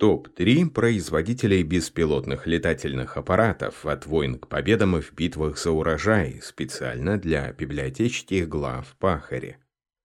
Топ-3 производителей беспилотных летательных аппаратов от войн к победам в битвах за урожай специально для библиотечки глав Пахари.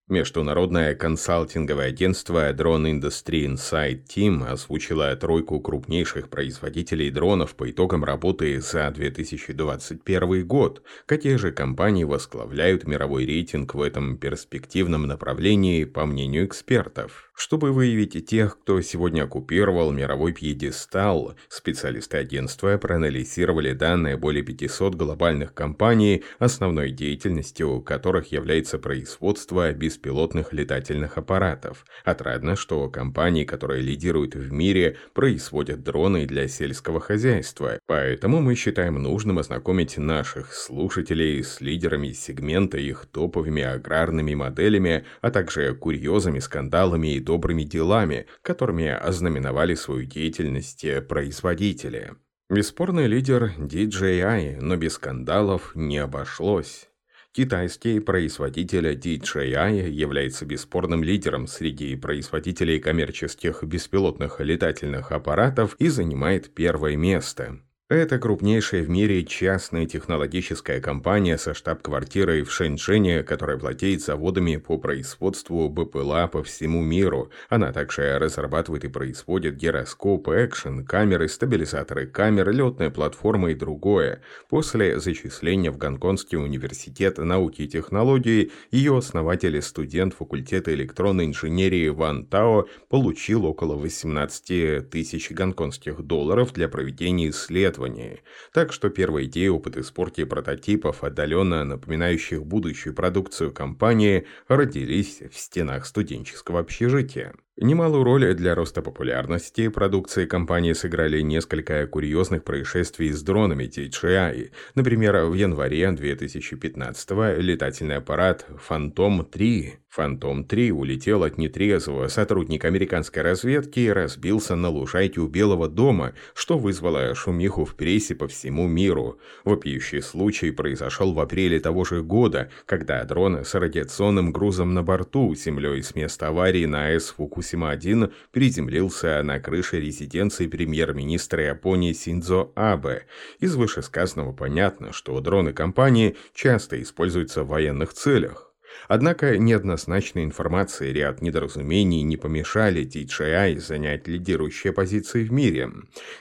Международное консалтинговое агентство Drone Industry Insight Team озвучило тройку крупнейших производителей дронов по итогам работы за 2021 год. Какие же компании возглавляют мировой рейтинг в этом перспективном направлении, по мнению экспертов? Чтобы выявить тех, кто сегодня оккупировал мировой пьедестал, специалисты агентства проанализировали данные более 500 глобальных компаний, основной деятельностью которых является производство беспилотных летательных аппаратов. Отрадно, что компании, которые лидируют в мире, производят дроны для сельского хозяйства, поэтому мы считаем нужным ознакомить наших слушателей с лидерами сегмента, их топовыми аграрными моделями, а также курьезами, скандалами и добрыми делами, которыми ознаменовали свою деятельность производители. Бесспорный лидер DJI, но без скандалов не обошлось. Китайский производитель DJI является бесспорным лидером среди производителей коммерческих беспилотных летательных аппаратов и занимает первое место. Это крупнейшая в мире частная технологическая компания со штаб-квартирой в Шэньчжэне, которая владеет заводами по производству БПЛА по всему миру. Она также разрабатывает и производит гироскопы, экшен, камеры, стабилизаторы камер, летные платформы и другое. После зачисления в Гонконгский университет науки и технологий, ее основатель и студент факультета электронной инженерии Ван Тао получил около 18 тысяч гонконгских долларов для проведения исследований исследований. Так что первые идеи, опыты спорте и прототипов, отдаленно напоминающих будущую продукцию компании, родились в стенах студенческого общежития. Немалую роль для роста популярности продукции компании сыграли несколько курьезных происшествий с дронами DJI. Например, в январе 2015 летательный аппарат Phantom 3 Фантом 3 улетел от нетрезвого сотрудника американской разведки разбился на лужайке у Белого дома, что вызвало шумиху в прессе по всему миру. Вопиющий случай произошел в апреле того же года, когда дрон с радиационным грузом на борту землей с места аварии на АЭС Фукусима-1 приземлился на крыше резиденции премьер-министра Японии Синдзо Абе. Из вышесказанного понятно, что дроны компании часто используются в военных целях. Однако неоднозначная информация и ряд недоразумений не помешали DJI занять лидирующие позиции в мире.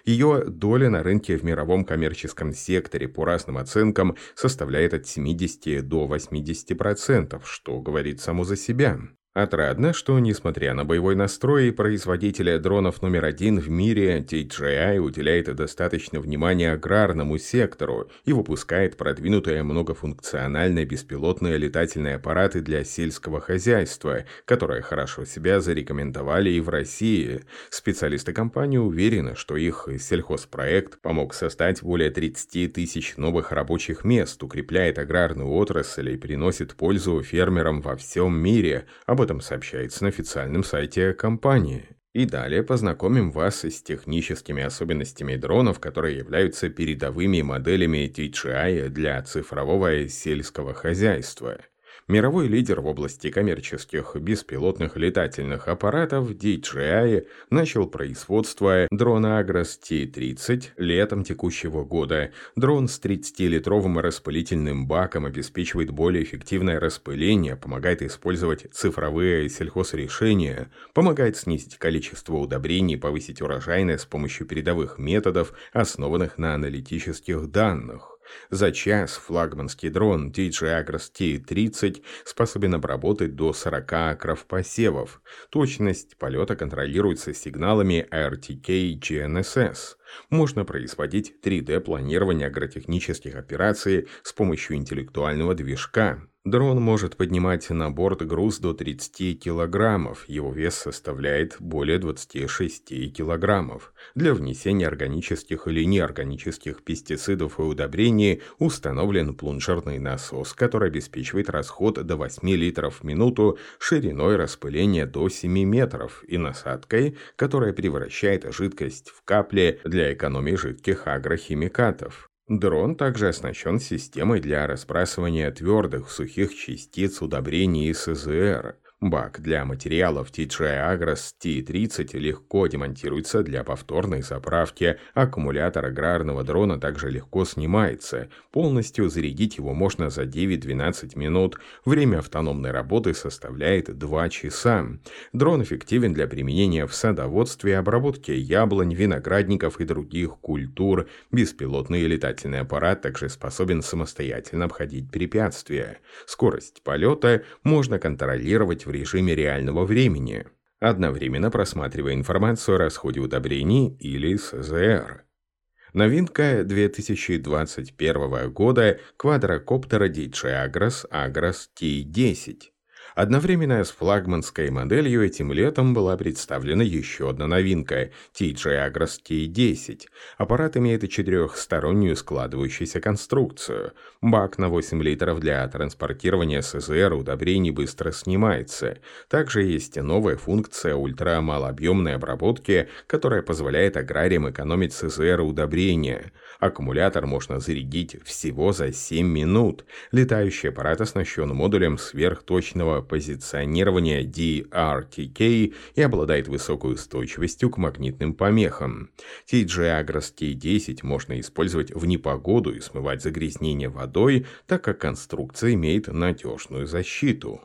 Ее доля на рынке в мировом коммерческом секторе по разным оценкам составляет от 70 до 80%, что говорит само за себя. Отрадно, что, несмотря на боевой настрой, производителя дронов номер один в мире DJI уделяет достаточно внимания аграрному сектору и выпускает продвинутые многофункциональные беспилотные летательные аппараты для сельского хозяйства, которые хорошо себя зарекомендовали и в России. Специалисты компании уверены, что их сельхозпроект помог создать более 30 тысяч новых рабочих мест, укрепляет аграрную отрасль и приносит пользу фермерам во всем мире. Об этом сообщается на официальном сайте компании. И далее познакомим вас с техническими особенностями дронов, которые являются передовыми моделями DJI для цифрового сельского хозяйства – Мировой лидер в области коммерческих беспилотных летательных аппаратов DJI начал производство дрона Agras T-30 летом текущего года. Дрон с 30-литровым распылительным баком обеспечивает более эффективное распыление, помогает использовать цифровые сельхозрешения, помогает снизить количество удобрений, повысить урожайность с помощью передовых методов, основанных на аналитических данных. За час флагманский дрон DJI Agras T-30 способен обработать до 40 акров посевов. Точность полета контролируется сигналами RTK GNSS. Можно производить 3D-планирование агротехнических операций с помощью интеллектуального движка. Дрон может поднимать на борт груз до 30 килограммов, его вес составляет более 26 килограммов. Для внесения органических или неорганических пестицидов и удобрений установлен плунжерный насос, который обеспечивает расход до 8 литров в минуту шириной распыления до 7 метров и насадкой, которая превращает жидкость в капли для экономии жидких агрохимикатов. Дрон также оснащен системой для разбрасывания твердых сухих частиц удобрений из СЗР. Бак для материалов TGI Agros T30 легко демонтируется для повторной заправки, аккумулятор аграрного дрона также легко снимается, полностью зарядить его можно за 9-12 минут, время автономной работы составляет 2 часа. Дрон эффективен для применения в садоводстве, обработке яблонь, виноградников и других культур. Беспилотный летательный аппарат также способен самостоятельно обходить препятствия. Скорость полета можно контролировать в режиме реального времени, одновременно просматривая информацию о расходе удобрений или СЗР. Новинка 2021 года квадрокоптера DJI Agros Agros T10. Одновременно с флагманской моделью этим летом была представлена еще одна новинка – TJ Agros T10. Аппарат имеет четырехстороннюю складывающуюся конструкцию. Бак на 8 литров для транспортирования СЗР удобрений быстро снимается. Также есть новая функция ультрамалообъемной обработки, которая позволяет аграриям экономить СЗР удобрения. Аккумулятор можно зарядить всего за 7 минут. Летающий аппарат оснащен модулем сверхточного позиционирования DRTK и обладает высокой устойчивостью к магнитным помехам. TJ Agros T10 можно использовать в непогоду и смывать загрязнение водой, так как конструкция имеет надежную защиту.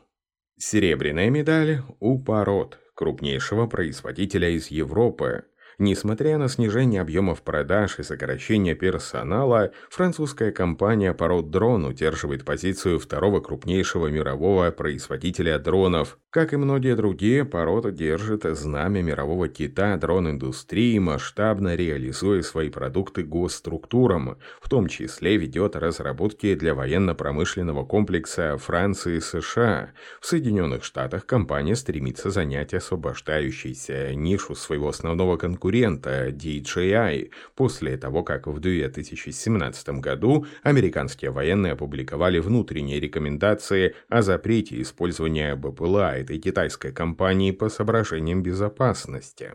Серебряная медаль у пород крупнейшего производителя из Европы. Несмотря на снижение объемов продаж и сокращение персонала, французская компания пород дрон удерживает позицию второго крупнейшего мирового производителя дронов. Как и многие другие, пород держит знамя мирового кита дрон-индустрии, масштабно реализуя свои продукты госструктурам, в том числе ведет разработки для военно-промышленного комплекса Франции и США. В Соединенных Штатах компания стремится занять освобождающуюся нишу своего основного конкурента конкурента DJI после того, как в 2017 году американские военные опубликовали внутренние рекомендации о запрете использования БПЛА этой китайской компании по соображениям безопасности.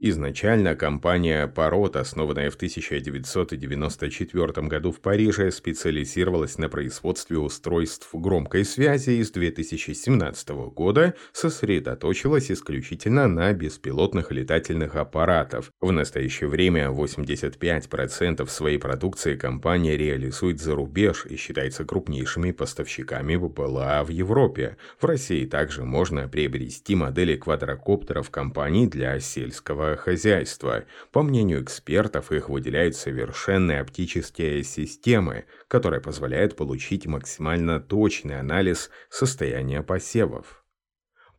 Изначально компания Parrot, основанная в 1994 году в Париже, специализировалась на производстве устройств громкой связи и с 2017 года сосредоточилась исключительно на беспилотных летательных аппаратов. В настоящее время 85% своей продукции компания реализует за рубеж и считается крупнейшими поставщиками БПЛА в Европе. В России также можно приобрести модели квадрокоптеров компаний для сельского хозяйства. По мнению экспертов, их выделяют совершенные оптические системы, которые позволяют получить максимально точный анализ состояния посевов.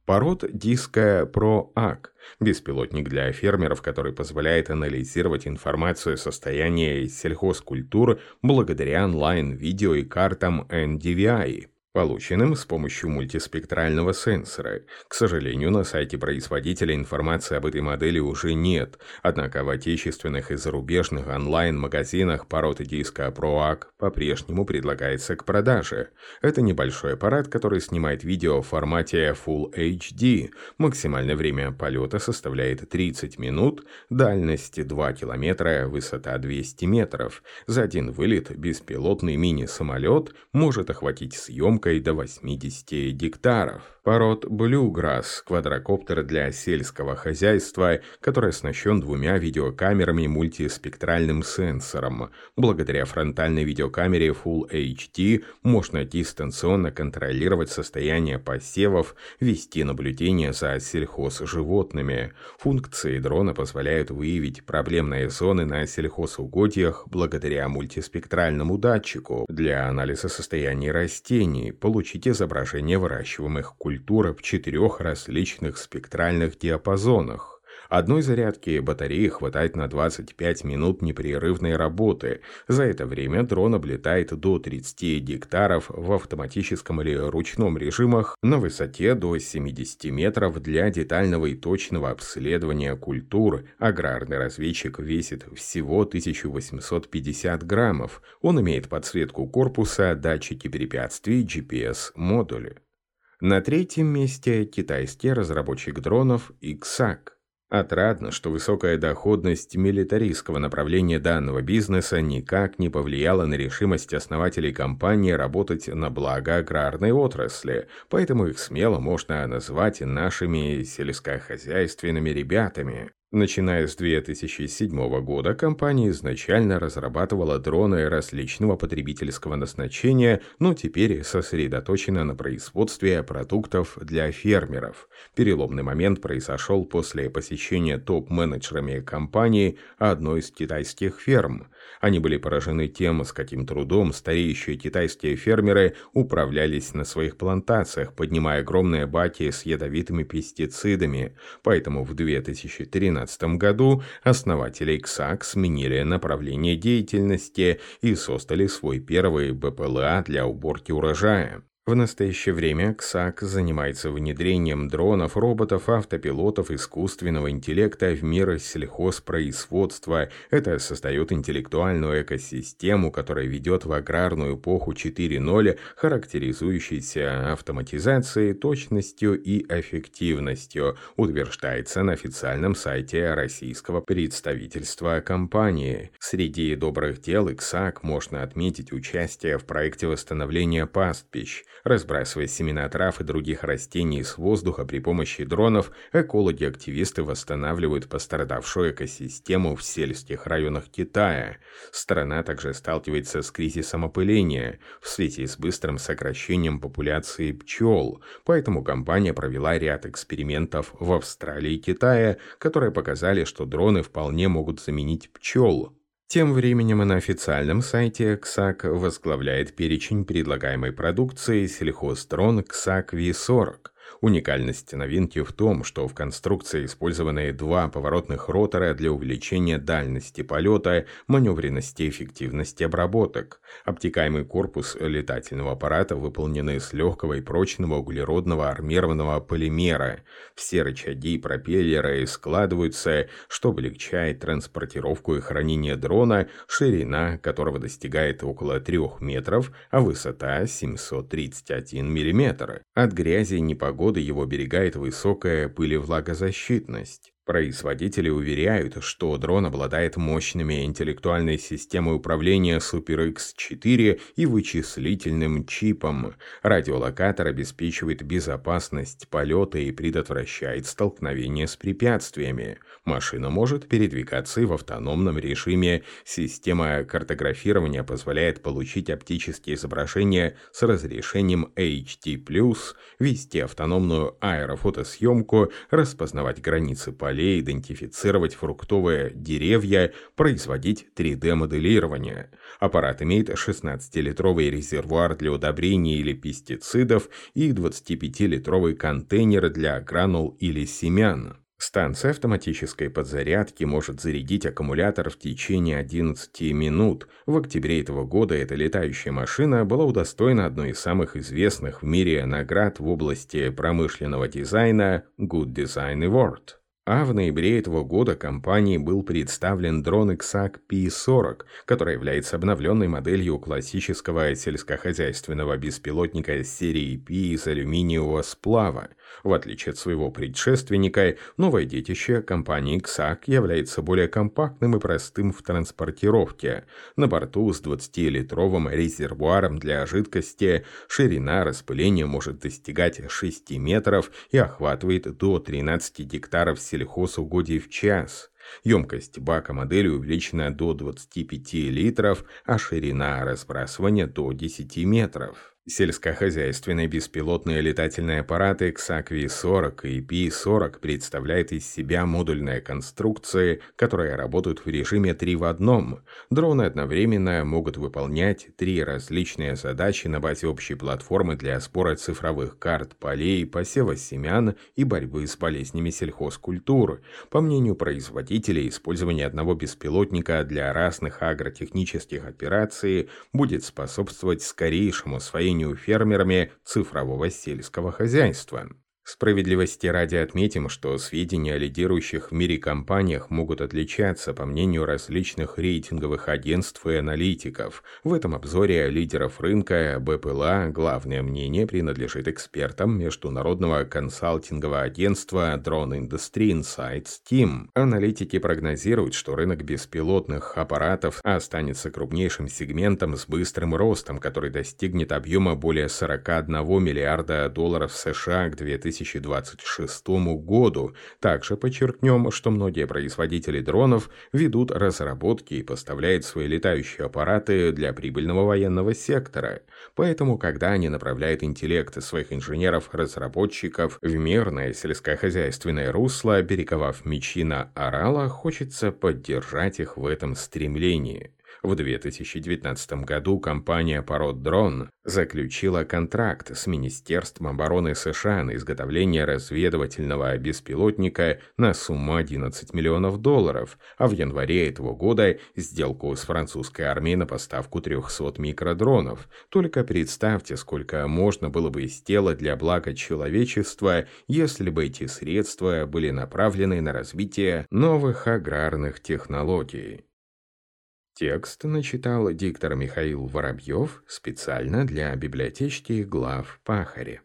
Пород диска ProAC – беспилотник для фермеров, который позволяет анализировать информацию о состоянии сельхозкультур благодаря онлайн-видео и картам NDVI полученным с помощью мультиспектрального сенсора. К сожалению, на сайте производителя информации об этой модели уже нет, однако в отечественных и зарубежных онлайн-магазинах породы диска ProAC по-прежнему предлагается к продаже. Это небольшой аппарат, который снимает видео в формате Full HD. Максимальное время полета составляет 30 минут, дальность 2 километра, высота 200 метров. За один вылет беспилотный мини-самолет может охватить съемку емкой до 80 гектаров. Пород Bluegrass – квадрокоптер для сельского хозяйства, который оснащен двумя видеокамерами мультиспектральным сенсором. Благодаря фронтальной видеокамере Full HD можно дистанционно контролировать состояние посевов, вести наблюдение за сельхозживотными. Функции дрона позволяют выявить проблемные зоны на сельхозугодьях благодаря мультиспектральному датчику для анализа состояния растений получить изображение выращиваемых культур в четырех различных спектральных диапазонах. Одной зарядки батареи хватает на 25 минут непрерывной работы. За это время дрон облетает до 30 гектаров в автоматическом или ручном режимах на высоте до 70 метров для детального и точного обследования культур. Аграрный разведчик весит всего 1850 граммов. Он имеет подсветку корпуса, датчики препятствий, GPS-модули. На третьем месте китайский разработчик дронов XAC. Отрадно, что высокая доходность милитаристского направления данного бизнеса никак не повлияла на решимость основателей компании работать на благо аграрной отрасли, поэтому их смело можно назвать нашими сельскохозяйственными ребятами. Начиная с 2007 года, компания изначально разрабатывала дроны различного потребительского назначения, но теперь сосредоточена на производстве продуктов для фермеров. Переломный момент произошел после посещения топ-менеджерами компании одной из китайских ферм. Они были поражены тем, с каким трудом стареющие китайские фермеры управлялись на своих плантациях, поднимая огромные баки с ядовитыми пестицидами. Поэтому в 2013 2012 году основатели XAC сменили направление деятельности и создали свой первый БПЛА для уборки урожая. В настоящее время КСАК занимается внедрением дронов, роботов, автопилотов, искусственного интеллекта в мир сельхозпроизводства. Это создает интеллектуальную экосистему, которая ведет в аграрную эпоху 4.0, характеризующейся автоматизацией, точностью и эффективностью, утверждается на официальном сайте российского представительства компании. Среди добрых дел КСАК можно отметить участие в проекте восстановления пастбищ – Разбрасывая семена трав и других растений с воздуха при помощи дронов, экологи-активисты восстанавливают пострадавшую экосистему в сельских районах Китая. Страна также сталкивается с кризисом опыления в связи с быстрым сокращением популяции пчел, поэтому компания провела ряд экспериментов в Австралии и Китае, которые показали, что дроны вполне могут заменить пчел. Тем временем на официальном сайте КСАК возглавляет перечень предлагаемой продукции сельхоздрон КСАК V40. Уникальность новинки в том, что в конструкции использованы два поворотных ротора для увеличения дальности полета, маневренности и эффективности обработок. Обтекаемый корпус летательного аппарата выполнен из легкого и прочного углеродного армированного полимера. Все рычаги и пропеллеры складываются, что облегчает транспортировку и хранение дрона, ширина которого достигает около 3 метров, а высота 731 мм. От грязи и непогоды года его оберегает высокая пылевлагозащитность. Производители уверяют, что дрон обладает мощными интеллектуальной системой управления SuperX4 и вычислительным чипом. Радиолокатор обеспечивает безопасность полета и предотвращает столкновение с препятствиями. Машина может передвигаться и в автономном режиме. Система картографирования позволяет получить оптические изображения с разрешением HD+, вести автономную аэрофотосъемку, распознавать границы поля полей, идентифицировать фруктовые деревья, производить 3D-моделирование. Аппарат имеет 16-литровый резервуар для удобрений или пестицидов и 25-литровый контейнер для гранул или семян. Станция автоматической подзарядки может зарядить аккумулятор в течение 11 минут. В октябре этого года эта летающая машина была удостоена одной из самых известных в мире наград в области промышленного дизайна Good Design Award. А в ноябре этого года компании был представлен дрон XAC P-40, который является обновленной моделью классического сельскохозяйственного беспилотника серии P из алюминиевого сплава. В отличие от своего предшественника, новое детище компании XAC является более компактным и простым в транспортировке. На борту с 20-литровым резервуаром для жидкости ширина распыления может достигать 6 метров и охватывает до 13 гектаров сельхозугодий в час. Емкость бака модели увеличена до 25 литров, а ширина разбрасывания до 10 метров. Сельскохозяйственные беспилотные летательные аппараты XAC-V40 и P-40 представляют из себя модульные конструкции, которые работают в режиме 3 в одном. Дроны одновременно могут выполнять три различные задачи на базе общей платформы для сбора цифровых карт полей, посева семян и борьбы с болезнями сельхозкультур. По мнению производителей, использование одного беспилотника для разных агротехнических операций будет способствовать скорейшему освоению фермерами цифрового сельского хозяйства. Справедливости ради отметим, что сведения о лидирующих в мире компаниях могут отличаться по мнению различных рейтинговых агентств и аналитиков. В этом обзоре лидеров рынка БПЛА главное мнение принадлежит экспертам международного консалтингового агентства Drone Industry Insights Team. Аналитики прогнозируют, что рынок беспилотных аппаратов останется крупнейшим сегментом с быстрым ростом, который достигнет объема более 41 миллиарда долларов США к 2000 2026 году. Также подчеркнем, что многие производители дронов ведут разработки и поставляют свои летающие аппараты для прибыльного военного сектора. Поэтому, когда они направляют интеллект своих инженеров-разработчиков в мирное сельскохозяйственное русло, перековав мечи на орала, хочется поддержать их в этом стремлении. В 2019 году компания пород Дрон заключила контракт с Министерством обороны США на изготовление разведывательного беспилотника на сумму 11 миллионов долларов, а в январе этого года сделку с французской армией на поставку 300 микродронов. Только представьте, сколько можно было бы сделать для блага человечества, если бы эти средства были направлены на развитие новых аграрных технологий. Текст начитал диктор Михаил Воробьев специально для библиотечки глав Пахаре.